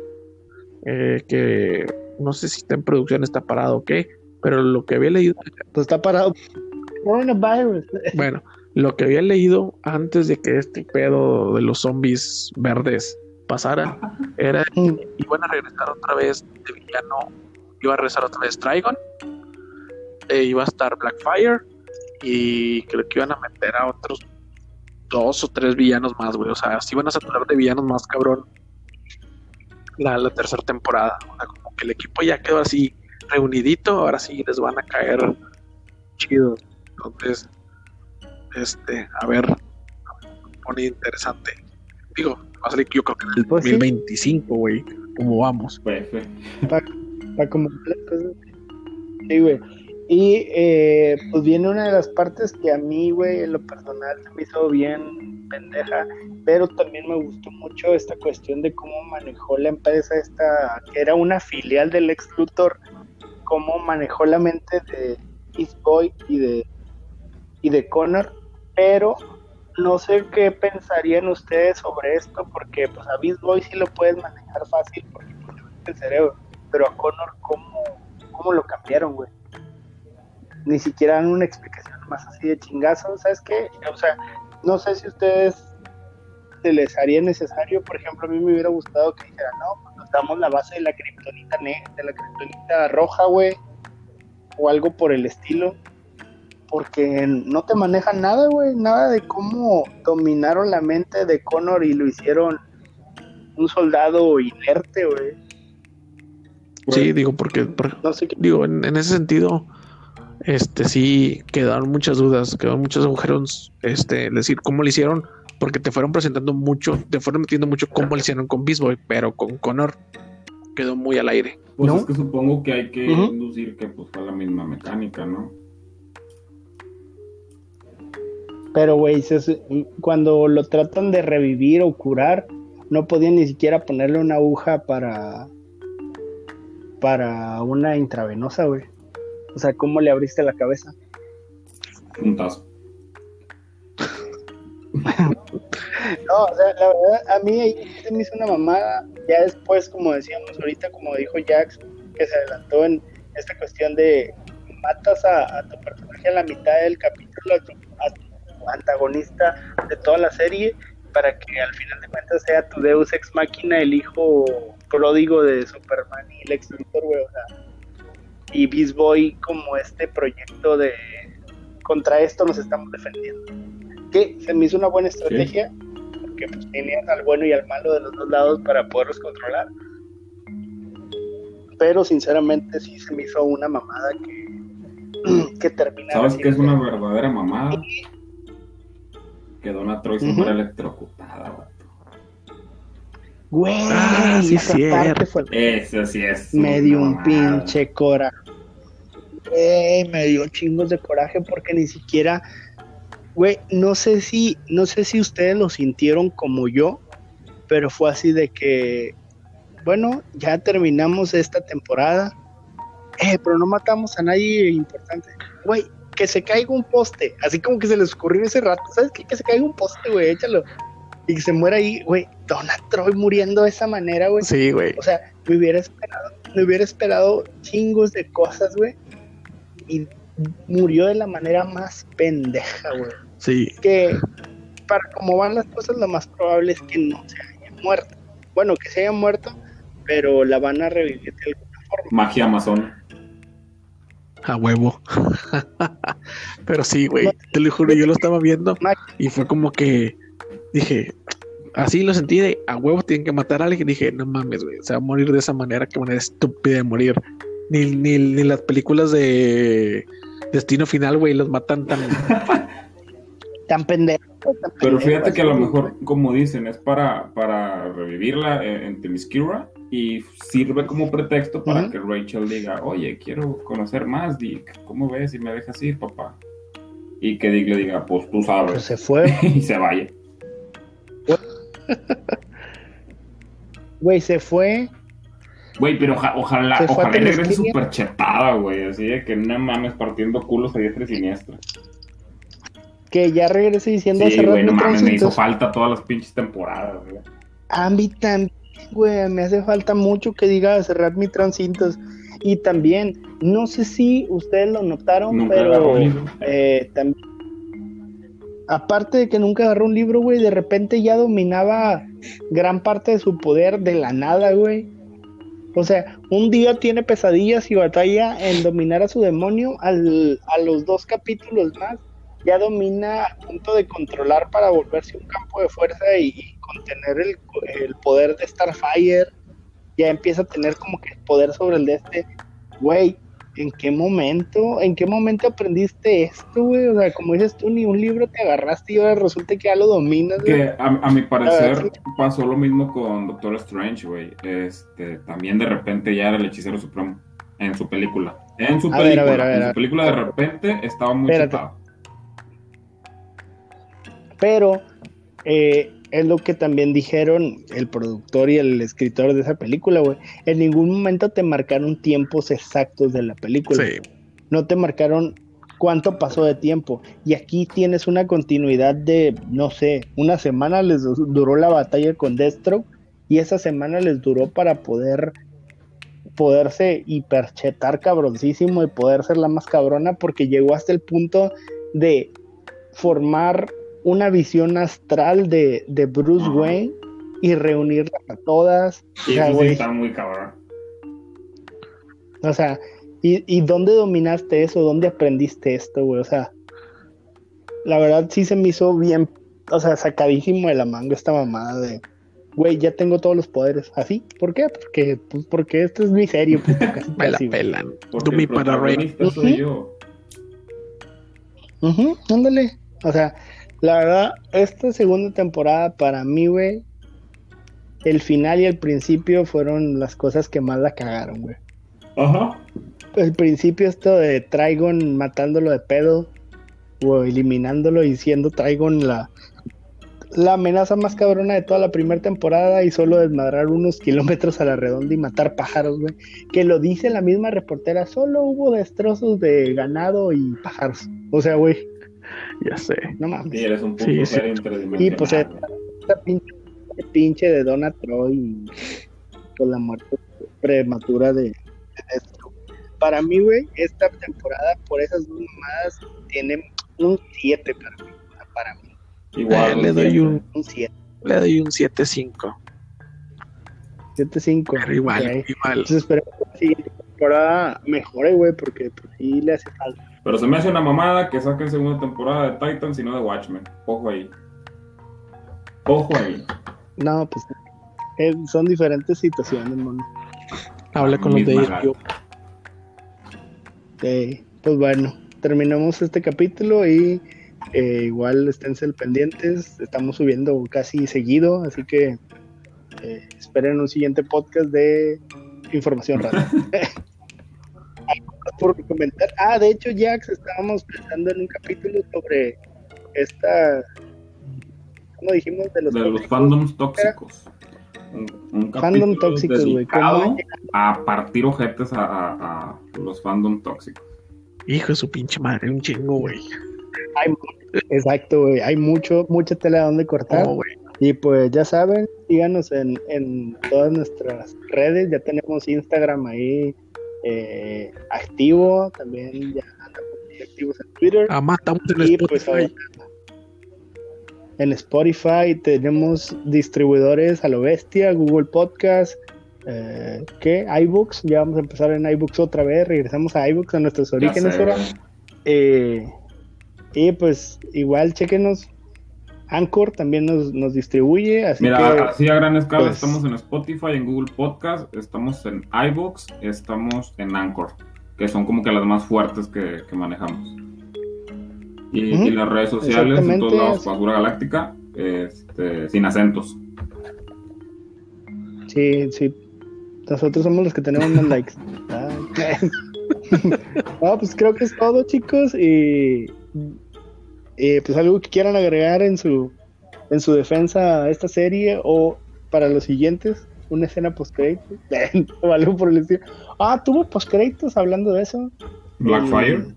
eh, que no sé si está en producción, está parado o qué, pero lo que había leído Pues está parado. Coronavirus. Bueno, lo que había leído antes de que este pedo de los zombies verdes pasara era que iban a regresar otra vez de villano, iba a regresar otra vez Trigon, e iba a estar Blackfire y creo que iban a meter a otros dos o tres villanos más, güey. O sea, si iban a saturar de villanos más cabrón la, la tercera temporada. O sea, como que el equipo ya quedó así reunidito, ahora sí les van a caer chidos. Entonces, este, a ver, pone interesante. Digo, va a salir yo creo que en el Pues sí. 2025, güey, como vamos. Pues, güey. para como. Sí, güey. Y eh, pues viene una de las partes que a mí, güey, en lo personal se me hizo bien pendeja, pero también me gustó mucho esta cuestión de cómo manejó la empresa esta, que era una filial del ex Luthor, cómo manejó la mente de East Boy y de, y de Connor, pero no sé qué pensarían ustedes sobre esto, porque pues a Beast Boy sí lo puedes manejar fácil porque pues, el cerebro, pero a Connor, ¿cómo, cómo lo cambiaron, güey? Ni siquiera dan una explicación más así de chingazo, ¿sabes qué? O sea, no sé si ustedes se les haría necesario, por ejemplo, a mí me hubiera gustado que dijeran, no, pues nos damos la base de la kriptonita negra, de la kriptonita roja, güey, o algo por el estilo, porque no te manejan nada, güey, nada de cómo dominaron la mente de Connor y lo hicieron un soldado inerte, güey. Sí, digo, porque, por- No sé qué. digo, en, en ese sentido, este sí quedaron muchas dudas, quedaron muchos agujeros, este, es decir, cómo lo hicieron, porque te fueron presentando mucho, te fueron metiendo mucho cómo lo hicieron con Beast Boy, pero con Connor quedó muy al aire. Pues ¿No? es que supongo que hay que inducir que pues fue la misma mecánica, ¿no? Pero, güey, cuando lo tratan de revivir o curar, no podían ni siquiera ponerle una aguja para para una intravenosa, güey. O sea, ¿cómo le abriste la cabeza? Puntazo. No, o sea, la verdad, a mí ahí se me hizo una mamada. Ya después, como decíamos ahorita, como dijo Jax, que se adelantó en esta cuestión de matas a, a tu personaje a la mitad del capítulo, a tu, a tu antagonista de toda la serie, para que al final de cuentas sea tu Deus Ex Máquina, el hijo pródigo de Superman y Lex Luthor, güey, o sea, y Beast Boy como este proyecto de contra esto nos estamos defendiendo. Que se me hizo una buena estrategia, porque pues tenías al bueno y al malo de los dos lados para poderlos controlar. Pero sinceramente sí se me hizo una mamada que, que terminara ¿Sabes qué es una verdadera mamada? Que Donna Troy se Ujú. muera electrocutada. Güey, Ah, sí, esa cierto. parte fue Eso sí es. me dio un pinche coraje. Güey, me dio chingos de coraje porque ni siquiera, güey, no sé si, no sé si ustedes lo sintieron como yo, pero fue así de que, bueno, ya terminamos esta temporada, eh, pero no matamos a nadie importante. Güey, que se caiga un poste, así como que se les ocurrió ese rato, ¿sabes qué? Que se caiga un poste, güey, échalo. Y que se muera ahí, güey, Donna Troy muriendo de esa manera, güey. Sí, güey. O sea, me hubiera esperado me hubiera esperado chingos de cosas, güey. Y murió de la manera más pendeja, güey. Sí. Que para cómo van las cosas, lo más probable es que no se haya muerto. Bueno, que se haya muerto, pero la van a revivir de alguna forma. Magia amazona. A huevo. Pero sí, güey. Te lo juro, yo lo estaba viendo y fue como que dije, así lo sentí de a huevo tienen que matar a alguien. Dije, no mames, güey. Se va a morir de esa manera, qué manera estúpida de morir. Ni, ni, ni las películas de Destino Final, güey, los matan tan. Tan pendejo. Pero fíjate que a lo mejor, como dicen, es para, para revivirla en, en Themyscira y sirve como pretexto para que Rachel diga, oye, quiero conocer más, Dick, ¿cómo ves si me dejas ir, papá? Y que Dick le diga, pues tú Pues sabes, se fue, y se vaya. Güey, se fue. Güey, pero oja- ojalá, Se ojalá regrese súper chetada, güey, así de que no mames partiendo culos a diestra y siniestra. Que ya regrese diciendo Sí, güey, no mames, me hizo falta todas las pinches temporadas, güey. A mí también, güey, me hace falta mucho que diga cerrar mi transitos. Y también, no sé si ustedes lo notaron, Nunca pero eh, también, aparte de que nunca agarró un libro, güey, de repente ya dominaba gran parte de su poder de la nada, güey. O sea, un día tiene pesadillas y batalla en dominar a su demonio, al, a los dos capítulos más ya domina a punto de controlar para volverse un campo de fuerza y, y contener el, el poder de Starfire. Ya empieza a tener como que el poder sobre el de este. Güey, ¿en qué momento? ¿En qué momento aprendiste esto, güey? O sea, como dices tú, ni un libro te agarraste y ahora resulta que ya lo dominas, güey. Que a, a mi parecer sí. pasó lo mismo con Doctor Strange, güey. Este, también de repente ya era el hechicero supremo en su película. En su A película, ver, ver, en su película de repente estaba muy. Pero eh, es lo que también dijeron el productor y el escritor de esa película, güey. En ningún momento te marcaron tiempos exactos de la película. Sí. no te marcaron cuánto pasó de tiempo. Y aquí tienes una continuidad de, no sé, una semana les du- duró la batalla con Destro y esa semana les duró para poder poderse hiperchetar cabroncísimo y poder ser la más cabrona porque llegó hasta el punto de formar una visión astral de, de Bruce Ajá. Wayne y reunirlas a todas. O Y sea, eso sí güey, está muy cabrón. o sea, ¿y, ¿y dónde dominaste eso? ¿Dónde aprendiste esto, güey? O sea, la verdad sí se me hizo bien, o sea, sacadísimo de la manga esta mamada de, güey, ya tengo todos los poderes. ¿Así? ¿Por qué? Porque, pues porque esto es mi serie, puto, casi, Me la pelan. Dumi el para Rey. soy yo. Ujú, ándale. O sea, la verdad, esta segunda temporada para mí, güey, el final y el principio fueron las cosas que más la cagaron, güey. Ajá. el principio esto de Trigon matándolo de pedo o eliminándolo y siendo Trigon la, la amenaza más cabrona de toda la primera temporada y solo desmadrar unos kilómetros a la redonda y matar pájaros, güey. Que lo dice la misma reportera, solo hubo destrozos de ganado y pájaros. O sea, güey, Ya sé. no Sí, mames. eres un puto Sí, sí. Y pues güey. esta pinche, pinche de Donna Troy y con la muerte prematura de, de Destro. Para mí, güey, esta temporada, por esas dos mamadas, tiene un 7 para mí. Para mí, Igual. Eh, le doy un, un 7. le doy un 7-5. 7-5. Pero igual, ok. igual. Entonces esperemos que la siguiente temporada mejore, güey, porque pues, sí le hace falta. Pero se me hace una mamada que saquen segunda temporada de Titans y no de Watchmen. Ojo ahí. Ojo ahí. No, pues eh, son diferentes situaciones, mono. Habla con los de HBO. Eh, pues bueno, terminamos este capítulo y eh, igual esténse pendientes. Estamos subiendo casi seguido, así que eh, esperen un siguiente podcast de información rara. ¿Algo más por comentar? Ah, de hecho, Jax, estábamos pensando en un capítulo sobre esta. ¿Cómo dijimos? De los, De los fandoms tóxicos. Un, un Fandom capítulo tóxicos, güey. a partir ojetes a, a- a los fandom tóxicos. Hijo de su pinche madre, un chingo, güey. Exacto, güey. Hay mucho, mucha tela donde cortar. Oh. Y pues ya saben, síganos en, en todas nuestras redes. Ya tenemos Instagram ahí eh, activo. También ya andamos muy activos en Twitter. Ah, matamos en Y pues Spotify. en Spotify tenemos distribuidores a lo bestia, Google Podcast, eh, ¿qué? iBooks, ya vamos a empezar en iBooks otra vez, regresamos a iBooks a nuestros orígenes ahora. Eh, y pues igual chequenos, Anchor también nos, nos distribuye, así Mira, que así a gran escala pues- estamos en Spotify, en Google Podcast, estamos en iVoox, estamos en Anchor, que son como que las más fuertes que, que manejamos. Y, las redes sociales, en todos lados, Basura Galáctica, este, sin acentos. sí, sí, nosotros somos los que tenemos más likes. Ah. no, pues creo que es todo chicos y, y, pues algo que quieran agregar en su en su defensa a esta serie o para los siguientes una escena post créditos o algo por el estilo. Ah, tuvo post créditos hablando de eso. Blackfire.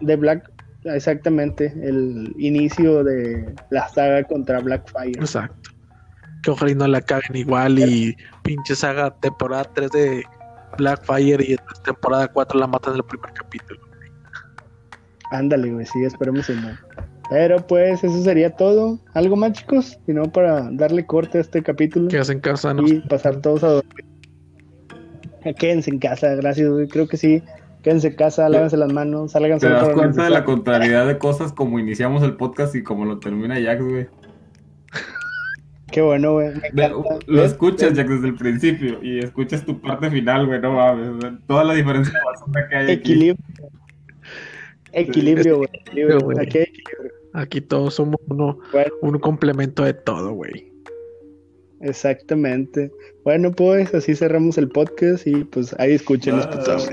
De Black exactamente el inicio de la saga contra Blackfire. Exacto. Que ojalá y no la caguen igual y pinche saga temporada 3 de Blackfire y en temporada 4 la matan en el primer capítulo. Ándale, güey, sí, esperemos que no. Pero pues eso sería todo. ¿Algo más, chicos? Si no, para darle corte a este capítulo Que hacen casa, no y pasar todos a dormir. Eh, Quédense en casa, gracias, güey. Creo que sí. Quédense en casa, lávense las manos, salgan ¿Te solo das cuenta de la contrariedad de cosas como iniciamos el podcast y como lo termina Jax, güey? Qué bueno, güey. Lo escuchas, Jax, desde el principio y escuchas tu parte final, güey, no mames. Toda la diferencia que hay aquí. Equilibrio. Equilibrio, güey. Equilibrio, güey. Aquí hay equilibrio. Aquí todos somos uno, Bueno, un complemento de todo, güey. exactamente. Bueno, pues así cerramos el podcast y pues ahí escuchen los putazos.